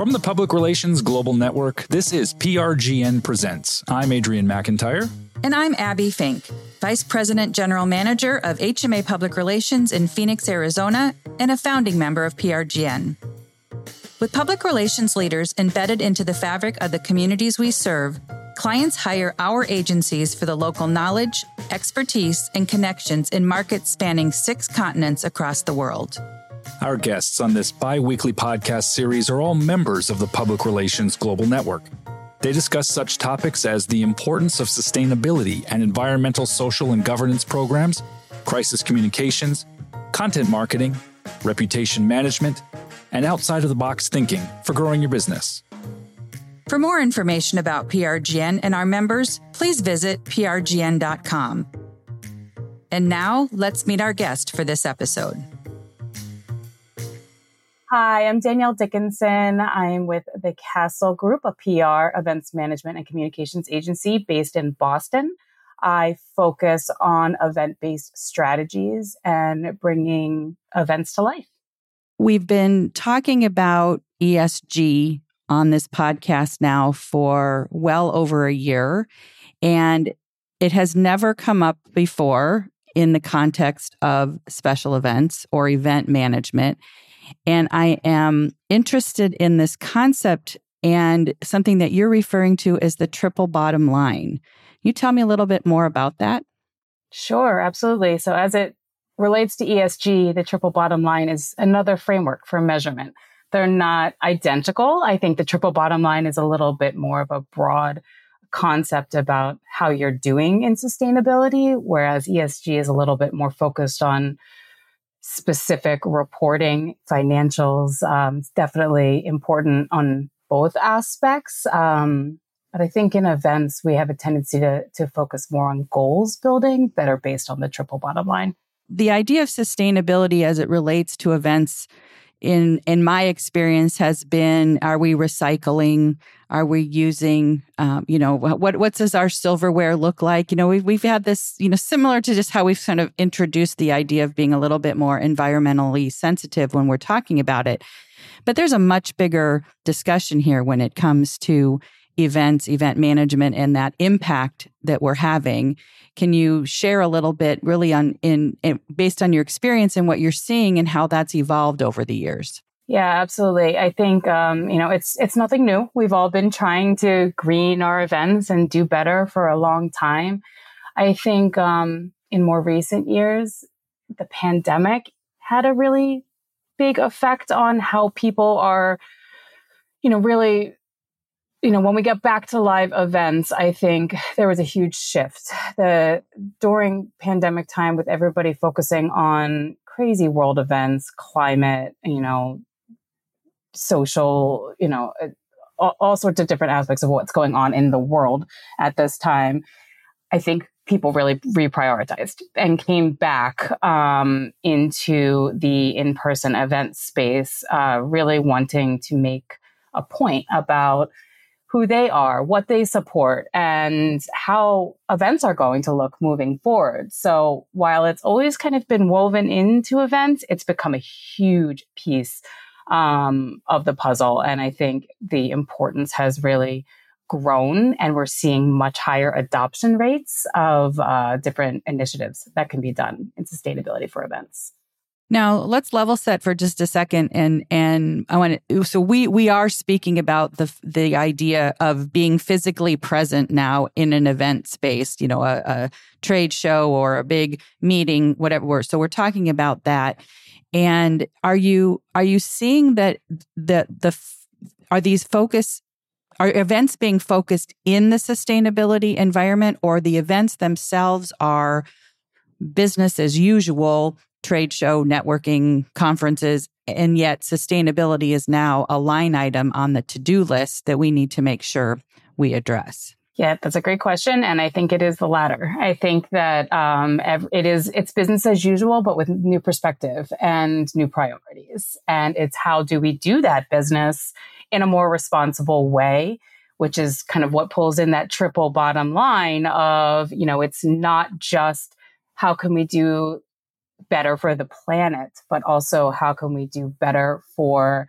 From the Public Relations Global Network, this is PRGN Presents. I'm Adrian McIntyre. And I'm Abbie Fink, Vice President General Manager of HMA Public Relations in Phoenix, Arizona, and a founding member of PRGN. With public relations leaders embedded into the fabric of the communities we serve, clients hire our agencies for the local knowledge, expertise, and connections in markets spanning six continents across the world. Our guests on this bi weekly podcast series are all members of the Public Relations Global Network. They discuss such topics as the importance of sustainability and environmental, social, and governance programs, crisis communications, content marketing, reputation management, and outside of the box thinking for growing your business. For more information about PRGN and our members, please visit prgn.com. And now, let's meet our guest for this episode. Hi, I'm Danielle Dickinson. I'm with the Castle Group, a PR, events management, and communications agency based in Boston. I focus on event based strategies and bringing events to life. We've been talking about ESG on this podcast now for well over a year, and it has never come up before in the context of special events or event management. And I am interested in this concept and something that you're referring to as the triple bottom line. You tell me a little bit more about that? Sure, absolutely. So, as it relates to ESG, the triple bottom line is another framework for measurement. They're not identical. I think the triple bottom line is a little bit more of a broad concept about how you're doing in sustainability, whereas ESG is a little bit more focused on specific reporting, financials. Um, definitely important on both aspects. Um, but I think in events, we have a tendency to, to focus more on goals building that are based on the triple bottom line the idea of sustainability as it relates to events in in my experience has been are we recycling? Are we using um, you know what what does our silverware look like? You know we've, we've had this you know similar to just how we've kind of introduced the idea of being a little bit more environmentally sensitive when we're talking about it. But there's a much bigger discussion here when it comes to events, event management, and that impact that we're having. Can you share a little bit, really, on in, in based on your experience and what you're seeing and how that's evolved over the years? Yeah, absolutely. I think um, you know it's it's nothing new. We've all been trying to green our events and do better for a long time. I think um, in more recent years, the pandemic had a really big effect on how people are, you know, really you know, when we get back to live events, I think there was a huge shift. The during pandemic time with everybody focusing on crazy world events, climate, you know, social, you know, uh, all, all sorts of different aspects of what's going on in the world at this time. I think people really reprioritized and came back um, into the in-person event space, uh, really wanting to make a point about who they are, what they support, and how events are going to look moving forward. So while it's always kind of been woven into events, it's become a huge piece um, of the puzzle. And I think the importance has really grown and we're seeing much higher adoption rates of uh, different initiatives that can be done in sustainability for events. Now let's level set for just a second, and and I want to. So we we are speaking about the the idea of being physically present now in an event space, you know, a, a trade show or a big meeting, whatever. So we're talking about that. And are you are you seeing that the the are these focus are events being focused in the sustainability environment, or the events themselves are business as usual trade show, networking, conferences, and yet sustainability is now a line item on the to do list that we need to make sure we address? Yeah, that's a great question, and I think it is the latter. I think that um, it is it's business as usual, but with new perspective and new priorities. And it's how do we do that business in a more responsible way, which is kind of what pulls in that triple bottom line of you know it's not just how can we do better for the planet, but also how can we do better for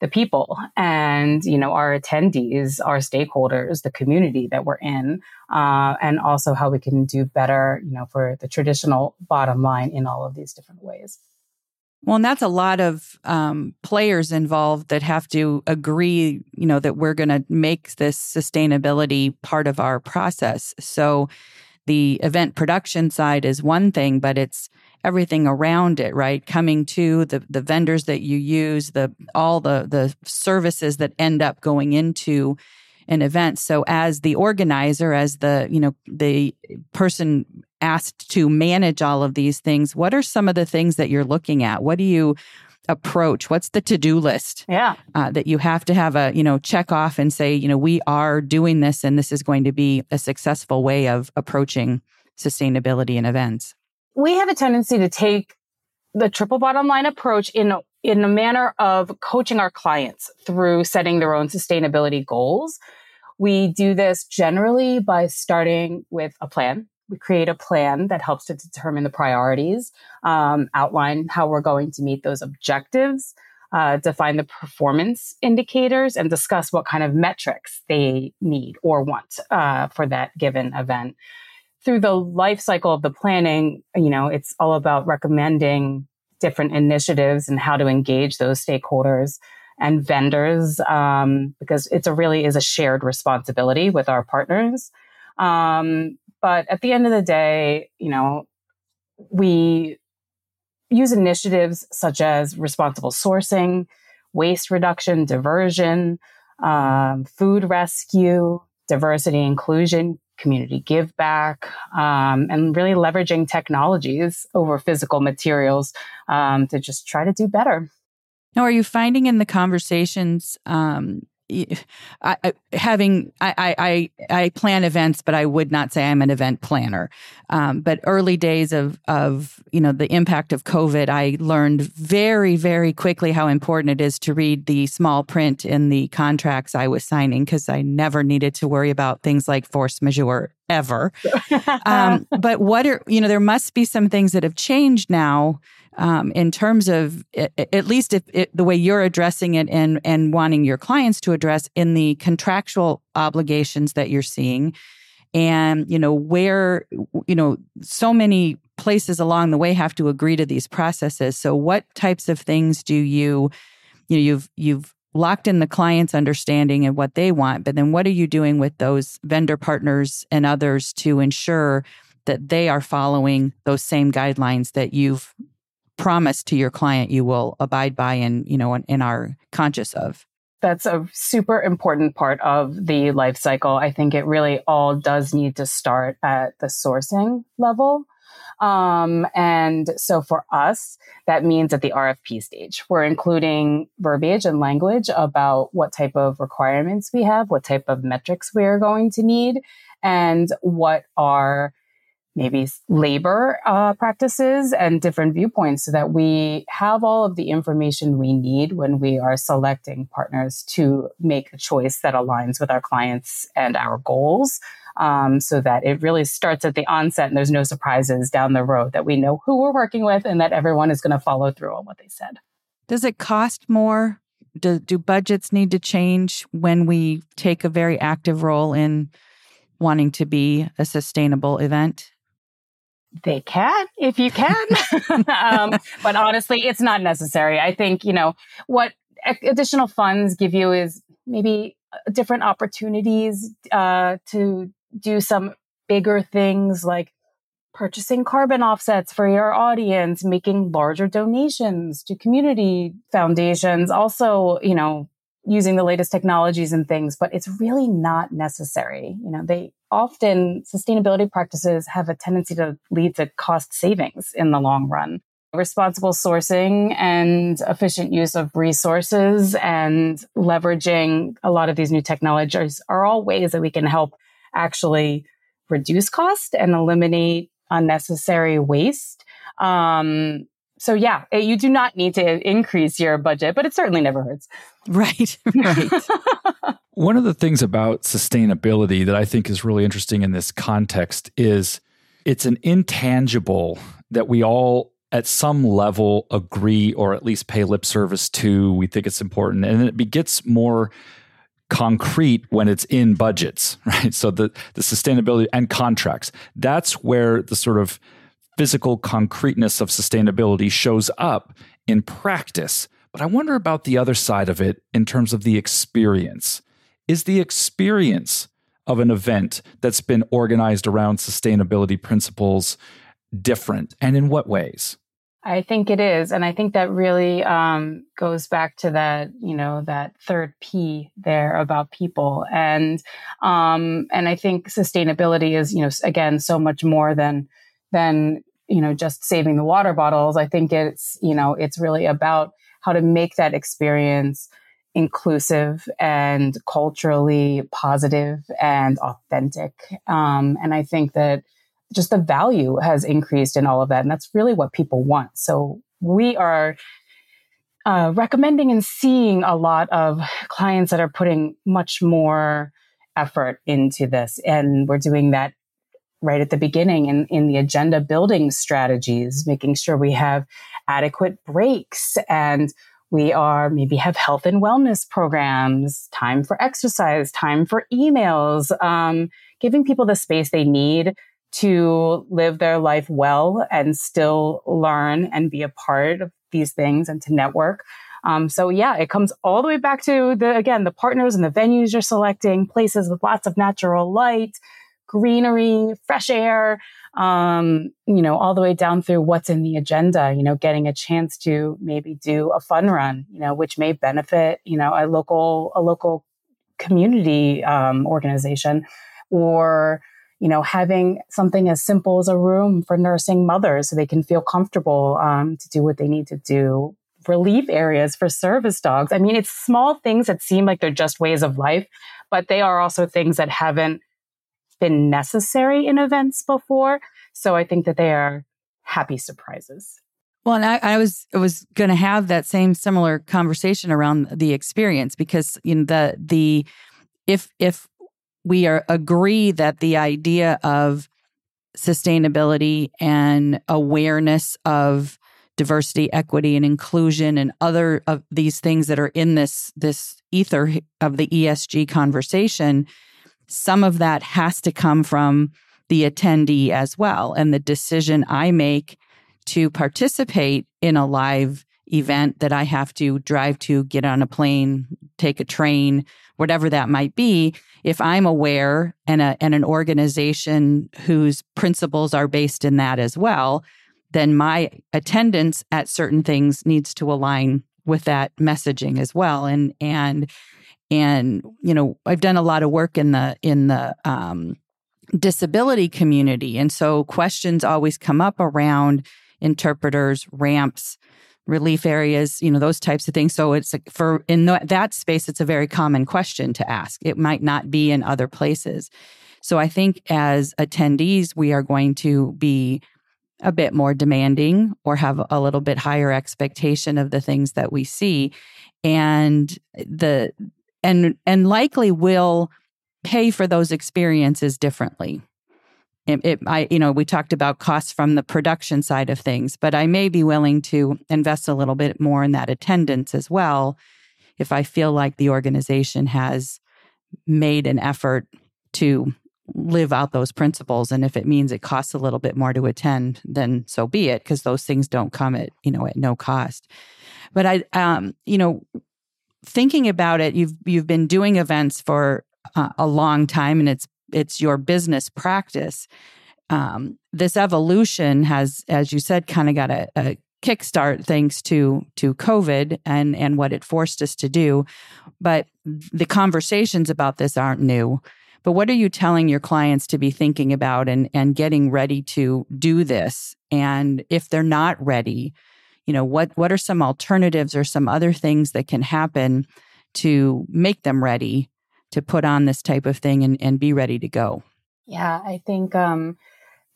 the people and you know our attendees our stakeholders the community that we're in uh, and also how we can do better you know for the traditional bottom line in all of these different ways well, and that's a lot of um, players involved that have to agree, you know, that we're going to make this sustainability part of our process. So the event production side is one thing, but it's everything around it, right? Coming to the the vendors that you use, the all the the services that end up going into an event. So as the organizer, as the, you know, the person asked to manage all of these things, what are some of the things that you're looking at? What do you approach? What's the to-do list? Yeah. Uh, that you have to have a, you know, check off and say, you know, we are doing this and this is going to be a successful way of approaching sustainability in events. We have a tendency to take the triple bottom line approach in in a manner of coaching our clients through setting their own sustainability goals. We do this generally by starting with a plan. We create a plan that helps to determine the priorities, um, outline how we're going to meet those objectives, uh, define the performance indicators, and discuss what kind of metrics they need or want uh, for that given event. Through the life cycle of the planning, you know, it's all about recommending different initiatives and how to engage those stakeholders and vendors um, because it's a really is a shared responsibility with our partners. Um, but at the end of the day you know we use initiatives such as responsible sourcing waste reduction diversion um, food rescue diversity inclusion community give back, um, and really leveraging technologies over physical materials um, to just try to do better. Now, are you finding in the conversations um, I, I, having I, I I plan events, but I would not say I'm an event planner. Um, but early days of of you know the impact of COVID, I learned very very quickly how important it is to read the small print in the contracts I was signing because I never needed to worry about things like force majeure ever. um, but what are you know there must be some things that have changed now um, in terms of at least if it, the way you're addressing it and and wanting your clients to address in the contractual obligations that you're seeing. And you know where you know so many places along the way have to agree to these processes. So what types of things do you you know you've you've locked in the client's understanding and what they want but then what are you doing with those vendor partners and others to ensure that they are following those same guidelines that you've promise to your client you will abide by and you know and, and are conscious of. That's a super important part of the life cycle. I think it really all does need to start at the sourcing level. Um, and so for us, that means at the RFP stage, we're including verbiage and language about what type of requirements we have, what type of metrics we are going to need, and what are maybe labor uh, practices and different viewpoints so that we have all of the information we need when we are selecting partners to make a choice that aligns with our clients and our goals um, so that it really starts at the onset and there's no surprises down the road that we know who we're working with and that everyone is going to follow through on what they said. Does it cost more? Do, do budgets need to change when we take a very active role in wanting to be a sustainable event they can if you can. um, but honestly, it's not necessary. I think, you know, what additional funds give you is maybe uh, different opportunities uh, to do some bigger things like purchasing carbon offsets for your audience, making larger donations to community foundations, also, you know, using the latest technologies and things, but it's really not necessary. You know, they often sustainability practices have a tendency to lead to cost savings in the long run. Responsible sourcing and efficient use of resources and leveraging a lot of these new technologies are all ways that we can help actually reduce cost and eliminate unnecessary waste. Um, so yeah, eh, you do not need to increase your budget, but it certainly never hurts. Right. Right. One of the things about sustainability that I think is really interesting in this context is it's an intangible that we all at some level agree or at least pay lip service to. We think it's important. And it gets more concrete when it's in budgets, right? So the, the sustainability and contracts, that's where the sort of physical concreteness of sustainability shows up in practice. But I wonder about the other side of it in terms of the experience. Is the experience of an event that's been organized around sustainability principles different? And in what ways? I think it is. And I think that really um, goes back to that, you know, that third P there about people. And, um, and I think sustainability is, you know, again, so much more than, than, you know, just saving the water bottles. I think it's, you know, it's really about how to make that experience inclusive and culturally positive and authentic. Um, and I think that just the value has increased in all of that. And that's really what people want. So we are uh, recommending and seeing a lot of clients that are putting much more effort into this. And we're doing that right at the beginning in, in the agenda building strategies, making sure we have adequate breaks and we are maybe have health and wellness programs, time for exercise, time for emails, um, giving people the space they need to live their life well and still learn and be a part of these things and to network. Um, so yeah, it comes all the way back to the, again, the partners and the venues you're selecting, places with lots of natural light, greenery, fresh air, um, you know, all the way down through what's in the agenda, you know, getting a chance to maybe do a fun run, you know, which may benefit, you know, a local, a local community, um, organization or, you know, having something as simple as a room for nursing mothers so they can feel comfortable um, to do what they need to do. Relief areas for service dogs. I mean, it's small things that seem like they're just ways of life, but they are also things that haven't been necessary in events before. So I think that they are happy surprises. Well, and I, I was I was going to have that same similar conversation around the experience because you know the the if if we are agree that the idea of sustainability and awareness of diversity, equity, and inclusion, and other of these things that are in this this ether of the ESG conversation, some of that has to come from the attendee as well, and the decision I make to participate in a live event that I have to drive to, get on a plane, take a train, whatever that might be, if I'm aware and, a, and an organization whose principles are based in that as well, then my attendance at certain things needs to align with that messaging as well. And and and you know, I've done a lot of work in the in the um, disability community, and so questions always come up around interpreters, ramps, relief areas, you know, those types of things. So it's for in that space, it's a very common question to ask. It might not be in other places. So I think as attendees, we are going to be a bit more demanding or have a little bit higher expectation of the things that we see and the and and likely will pay for those experiences differently. It, it, I, you know, we talked about costs from the production side of things, but I may be willing to invest a little bit more in that attendance as well if I feel like the organization has made an effort to live out those principles. And if it means it costs a little bit more to attend then so be it because those things don't come at you know at no cost. But i um you know thinking about it you've you've been doing events for uh, a long time and it's it's your business practice. Um, this evolution has, as you said, kind of got a, a kickstart thanks to to COVID and and what it forced us to do. But the conversations about this aren't new. But what are you telling your clients to be thinking about and and getting ready to do this? And if they're not ready, you know, what what are some alternatives or some other things that can happen to make them ready to put on this type of thing and, and be ready to go? Yeah, I think um,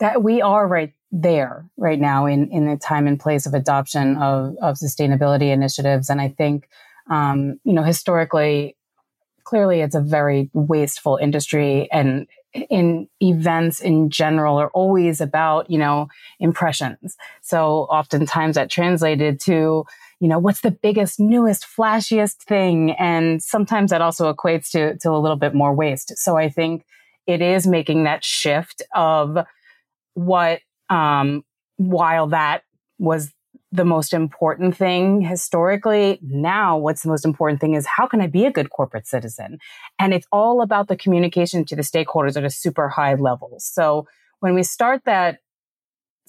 that we are right there right now in, in the time and place of adoption of, of sustainability initiatives. And I think, um, you know, historically, clearly it's a very wasteful industry and in events in general are always about, you know, impressions. So oftentimes that translated to, you know, what's the biggest, newest, flashiest thing? And sometimes that also equates to, to a little bit more waste. So I think it is making that shift of what, um, while that was the most important thing historically. Now, what's the most important thing is how can I be a good corporate citizen? And it's all about the communication to the stakeholders at a super high level. So when we start that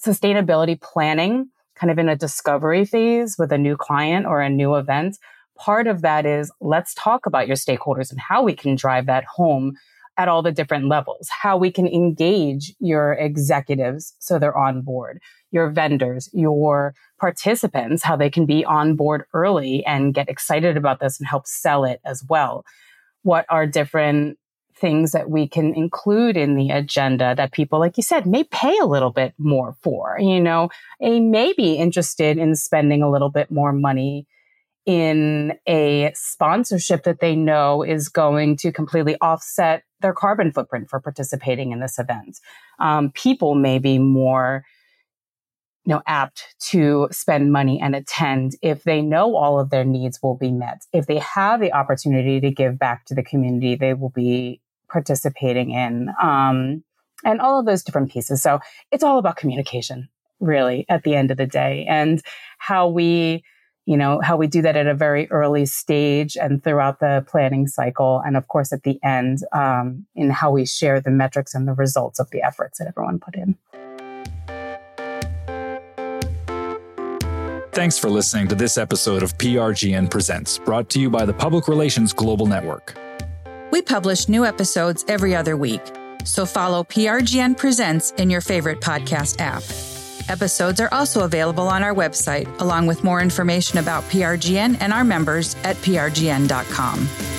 sustainability planning kind of in a discovery phase with a new client or a new event, part of that is let's talk about your stakeholders and how we can drive that home at all the different levels, how we can engage your executives so they're on board, your vendors, your participants, how they can be on board early and get excited about this and help sell it as well. What are different things that we can include in the agenda that people, like you said, may pay a little bit more for, you know, they may be interested in spending a little bit more money in a sponsorship that they know is going to completely offset their carbon footprint for participating in this event. Um, people may be more you know, apt to spend money and attend if they know all of their needs will be met. If they have the opportunity to give back to the community, they will be participating in, um, and all of those different pieces. So it's all about communication, really, at the end of the day, and how we you know, how we do that at a very early stage and throughout the planning cycle. And of course, at the end, um, in how we share the metrics and the results of the efforts that everyone put in. Thanks for listening to this episode of PRGN Presents, brought to you by the Public Relations Global Network. We publish new episodes every other week, so follow PRGN Presents in your favorite podcast app. Episodes are also available on our website, along with more information about PRGN and our members at prgn.com.